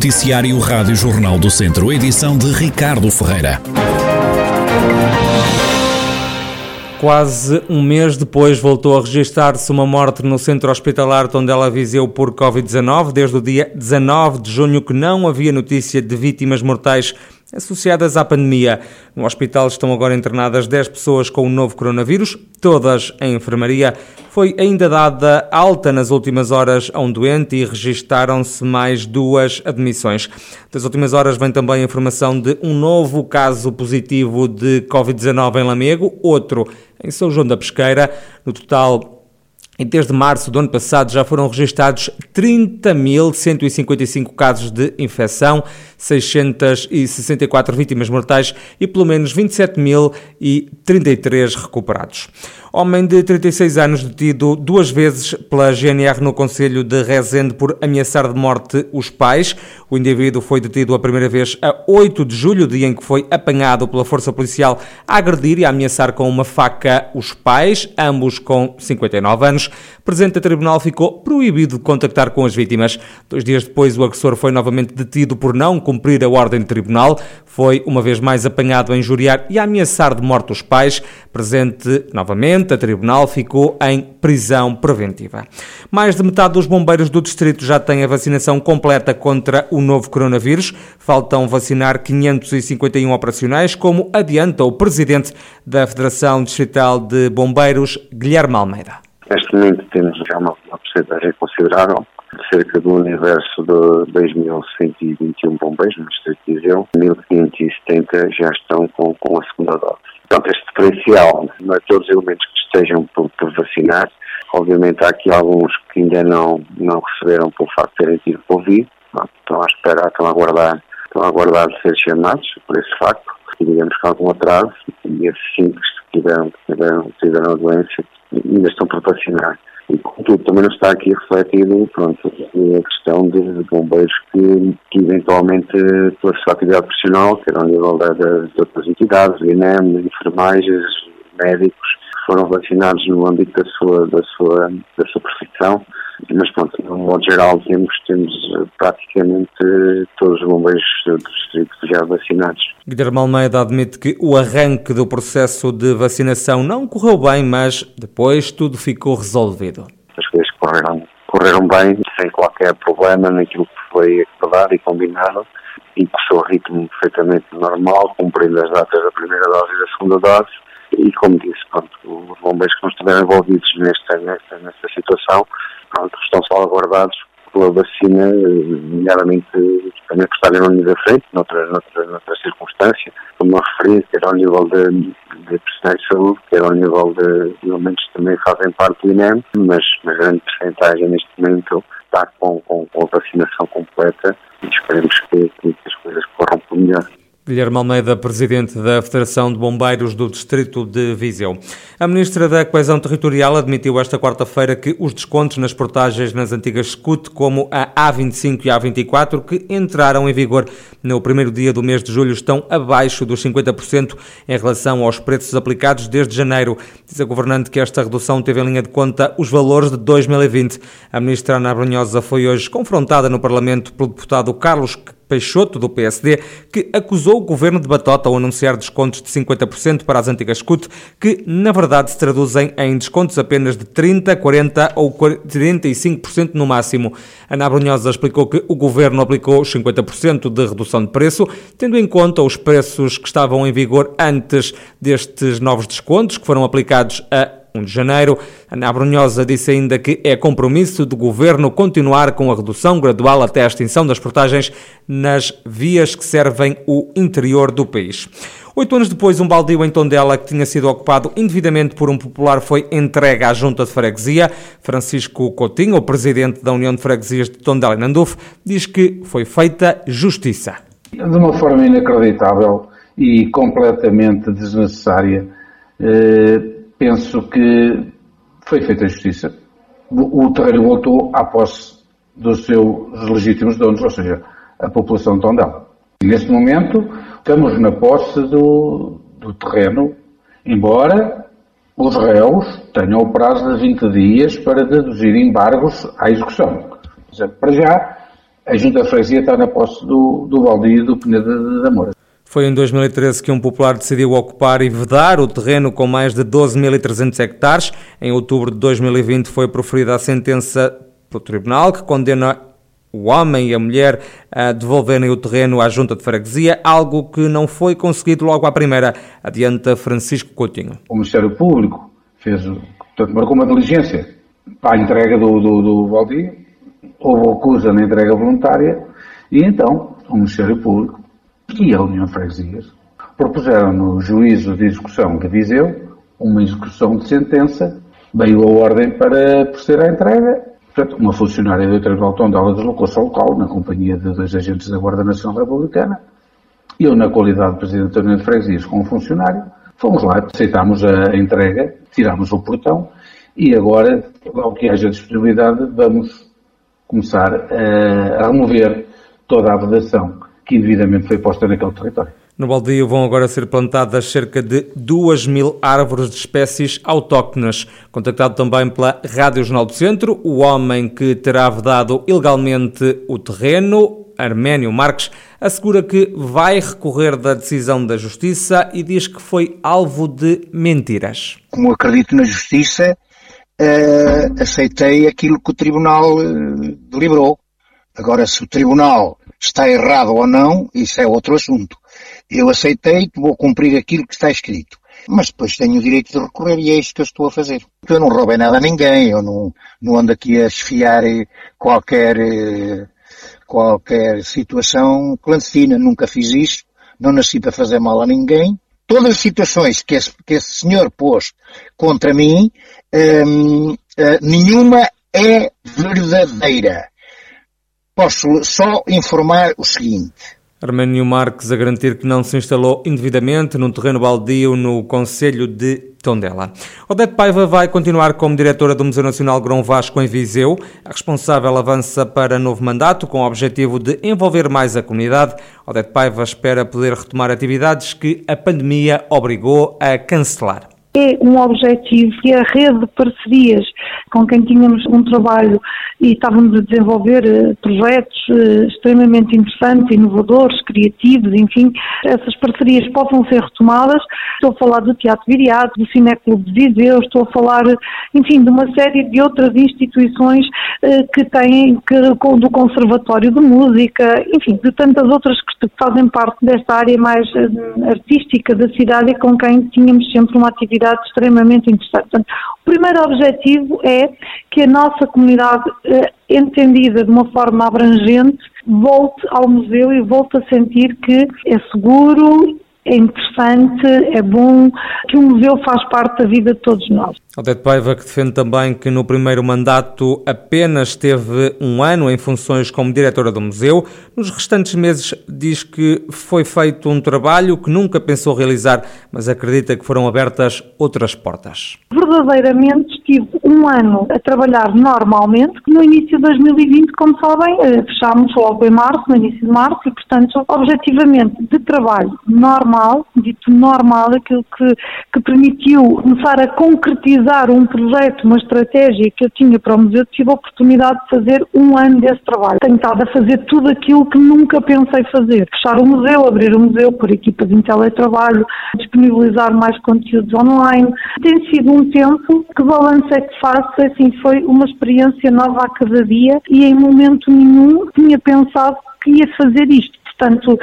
Noticiário Rádio Jornal do Centro, edição de Ricardo Ferreira. Quase um mês depois voltou a registrar-se uma morte no centro hospitalar Tondela Viseu por Covid-19. Desde o dia 19 de junho que não havia notícia de vítimas mortais associadas à pandemia. No hospital estão agora internadas 10 pessoas com o novo coronavírus, todas em enfermaria. Foi ainda dada alta nas últimas horas a um doente e registaram-se mais duas admissões. Das últimas horas vem também a informação de um novo caso positivo de Covid-19 em Lamego, outro em São João da Pesqueira. No total, desde março do ano passado já foram registados 30.155 casos de infecção, 664 vítimas mortais e pelo menos 27.033 recuperados. Homem de 36 anos detido duas vezes pela GNR no Conselho de Rezende por ameaçar de morte os pais. O indivíduo foi detido a primeira vez a 8 de julho, dia em que foi apanhado pela Força Policial a agredir e a ameaçar com uma faca os pais, ambos com 59 anos. Presente a tribunal ficou proibido de contactar com as vítimas. Dois dias depois, o agressor foi novamente detido por não cumprir a ordem de tribunal. Foi uma vez mais apanhado a injuriar e a ameaçar de morte os pais. Presente novamente a tribunal ficou em prisão preventiva. Mais de metade dos bombeiros do distrito já têm a vacinação completa contra o novo coronavírus. Faltam vacinar 551 operacionais, como adianta o presidente da Federação Distrital de Bombeiros, Guilherme Almeida. Neste momento temos já uma, uma porcentagem considerável cerca do universo de 2.121 bombeiros no Distrito de Viseu, 1.570 já estão com, com a segunda dose. Portanto, este diferencial, não é todos os elementos que estejam por, por, vacinar, obviamente há aqui alguns que ainda não, não receberam por facto de terem tido Covid, estão à espera, estão a aguardar, estão a aguardar de ser chamados por esse facto, e digamos que algum atraso, e esses simples que tiveram, tiveram, tiveram a doença ainda estão por vacinar. E, contudo, também não está aqui refletido pronto, a questão de bombeiros que, que eventualmente, pela sua atividade profissional, quer ao nível da, de outras entidades, INEM, enfermagens, médicos, foram vacinados no âmbito da sua, da sua, da sua profissão mas pronto, no modo geral temos, temos eh, praticamente todos os bombeiros do distrito já vacinados. Guilherme Almeida admite que o arranque do processo de vacinação não correu bem, mas depois tudo ficou resolvido. As coisas correram, correram bem, sem qualquer problema naquilo que foi acordado e combinado e com o seu ritmo perfeitamente normal, cumprindo as datas da primeira dose e da segunda dose. E como disse, pronto, os bombeiros que não estiveram envolvidos nesta, nesta, nesta situação pronto, estão salvaguardados pela vacina, nomeadamente também por estarem no nível da frente, noutra, noutra, noutra circunstância, como eu referi, quer ao nível de, de profissionais de saúde, quer ao nível de elementos que também fazem parte do INEM, mas uma grande porcentagem neste momento está com, com, com a vacinação completa e esperemos que, que as coisas corram por melhor. Guilherme Almeida, presidente da Federação de Bombeiros do Distrito de Viseu. A ministra da Coesão Territorial admitiu esta quarta-feira que os descontos nas portagens nas antigas SCUT, como a A25 e a A24, que entraram em vigor no primeiro dia do mês de julho, estão abaixo dos 50% em relação aos preços aplicados desde janeiro. Diz a governante que esta redução teve em linha de conta os valores de 2020. A ministra Ana Brunhosa foi hoje confrontada no Parlamento pelo deputado Carlos Peixoto, do PSD, que acusou o governo de Batota ao anunciar descontos de 50% para as antigas CUT, que na verdade se traduzem em descontos apenas de 30%, 40% ou 45% no máximo. Ana Brunhosa explicou que o governo aplicou 50% de redução de preço, tendo em conta os preços que estavam em vigor antes destes novos descontos, que foram aplicados a 1 de janeiro. Ana Brunhosa disse ainda que é compromisso do governo continuar com a redução gradual até a extinção das portagens nas vias que servem o interior do país. Oito anos depois, um baldio em Tondela que tinha sido ocupado indevidamente por um popular foi entregue à junta de freguesia. Francisco Coutinho, o presidente da União de Freguesias de Tondela e Nanduf, diz que foi feita justiça. De uma forma inacreditável e completamente desnecessária, eh, penso que foi feita a justiça. O terreno voltou à posse dos seus legítimos donos, ou seja, a população de Tondela. E neste momento estamos na posse do, do terreno, embora os réus tenham o prazo de 20 dias para deduzir embargos à execução. Para já, A Junta de Freguesia está na posse do, do Valdir do Peneda da Moura. Foi em 2013 que um popular decidiu ocupar e vedar o terreno com mais de 12.300 hectares. Em outubro de 2020 foi proferida a sentença pelo tribunal que condena o homem e a mulher a devolverem o terreno à junta de freguesia, algo que não foi conseguido logo à primeira, adianta Francisco Coutinho. O Ministério Público fez, portanto, marcou uma diligência para a entrega do, do, do Valdir, houve acusa na entrega voluntária, e então o Ministério Público e União de Freguesias propuseram no juízo de execução de Viseu uma execução de sentença, veio a ordem para proceder à entrega. Portanto, uma funcionária do Tribunal Tondela deslocou-se ao local na companhia de dois agentes da Guarda Nacional Republicana. Eu, na qualidade de Presidente da União de Freguesias, com um funcionário, fomos lá, aceitámos a entrega, tirámos o portão e agora, ao que haja disponibilidade, vamos começar a remover toda a vedação que indevidamente foi posta naquele território. No baldio vão agora ser plantadas cerca de 2 mil árvores de espécies autóctones. Contactado também pela Rádio Jornal do Centro, o homem que terá vedado ilegalmente o terreno, Arménio Marques, assegura que vai recorrer da decisão da Justiça e diz que foi alvo de mentiras. Como acredito na Justiça, uh, aceitei aquilo que o Tribunal uh, deliberou. Agora, se o Tribunal está errado ou não, isso é outro assunto. Eu aceitei vou cumprir aquilo que está escrito. Mas depois tenho o direito de recorrer e é isso que eu estou a fazer. Eu não roubei nada a ninguém, eu não, não ando aqui a esfiar qualquer, qualquer situação clandestina, nunca fiz isso, não nasci para fazer mal a ninguém. Todas as situações que esse, que esse senhor pôs contra mim, hum, hum, nenhuma é verdadeira. Posso só informar o seguinte. Arménio Marques a garantir que não se instalou indevidamente num terreno baldio no Conselho de Tondela. Odete Paiva vai continuar como diretora do Museu Nacional Grão Vasco em Viseu. A responsável avança para novo mandato com o objetivo de envolver mais a comunidade. Odete Paiva espera poder retomar atividades que a pandemia obrigou a cancelar é um objetivo e a rede de parcerias com quem tínhamos um trabalho e estávamos a desenvolver eh, projetos eh, extremamente interessantes, inovadores, criativos, enfim, essas parcerias possam ser retomadas. Estou a falar do Teatro Viriato, do Cineclube de Viseu, estou a falar, enfim, de uma série de outras instituições eh, que têm, que, do Conservatório de Música, enfim, de tantas outras que fazem parte desta área mais artística da cidade e com quem tínhamos sempre uma atividade extremamente interessante. Portanto, o primeiro objetivo é que a nossa comunidade, eh, entendida de uma forma abrangente, volte ao museu e volte a sentir que é seguro é interessante, é bom, que o museu faz parte da vida de todos nós. Odete Paiva, que defende também que no primeiro mandato apenas teve um ano em funções como diretora do museu. Nos restantes meses diz que foi feito um trabalho que nunca pensou realizar, mas acredita que foram abertas outras portas. Verdadeiramente estive um ano a trabalhar normalmente, no início de 2020, como sabem, eh, fechámos logo em março, no início de março, e portanto, objetivamente de trabalho normal, dito normal, aquilo que, que permitiu começar a concretizar um projeto, uma estratégia que eu tinha para o museu, tive a oportunidade de fazer um ano desse trabalho. Tenho estado a fazer tudo aquilo que nunca pensei fazer. Fechar o museu, abrir o museu por equipas de teletrabalho, disponibilizar mais conteúdos online. Tem sido um tempo que balanço é que faço, assim, foi uma experiência nova a cada dia e em momento nenhum tinha pensado que ia fazer isto. Portanto,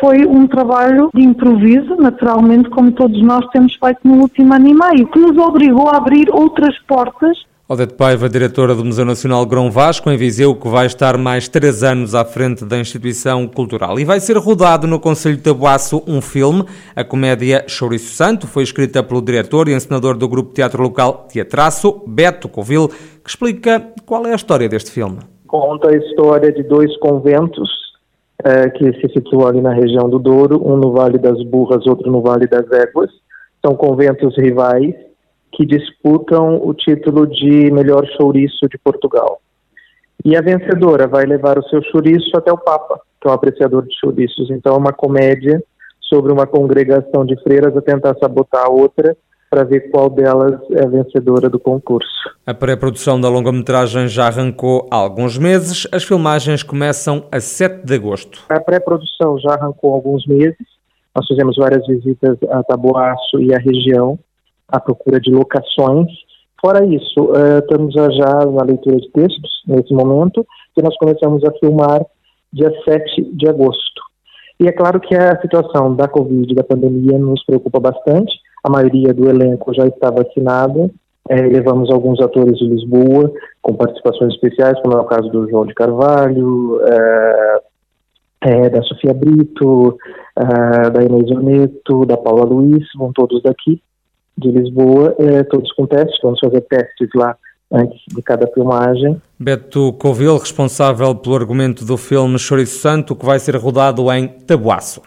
foi um trabalho de improviso, naturalmente, como todos nós temos feito no último ano e meio, que nos obrigou a abrir outras portas Odete Paiva, diretora do Museu Nacional Grão Vasco, em Viseu, que vai estar mais três anos à frente da instituição cultural. E vai ser rodado no Conselho de Tabuaço um filme, a comédia Chouriço Santo, foi escrita pelo diretor e encenador do grupo teatro local Teatraço, Beto Covil, que explica qual é a história deste filme. Conta a história de dois conventos é, que se situam ali na região do Douro, um no Vale das Burras, outro no Vale das Éguas. São conventos rivais que disputam o título de melhor chouriço de Portugal. E a vencedora vai levar o seu chouriço até o Papa, que é um apreciador de chouriços. Então é uma comédia sobre uma congregação de freiras a tentar sabotar a outra para ver qual delas é a vencedora do concurso. A pré-produção da longa-metragem já arrancou há alguns meses. As filmagens começam a 7 de agosto. A pré-produção já arrancou há alguns meses. Nós fizemos várias visitas a Taboaço e à região à procura de locações. Fora isso, uh, estamos já na leitura de textos nesse momento, que nós começamos a filmar dia 7 de agosto. E é claro que a situação da Covid, da pandemia, nos preocupa bastante. A maioria do elenco já está vacinada. É, levamos alguns atores de Lisboa com participações especiais, como é o caso do João de Carvalho, é, é, da Sofia Brito, é, da Inês Oneto, da Paula Luiz, vão todos daqui de Lisboa, é, todos com testes. Vamos fazer testes lá antes de cada filmagem. Beto Covil, responsável pelo argumento do filme Chorizo Santo, que vai ser rodado em Tabuaço.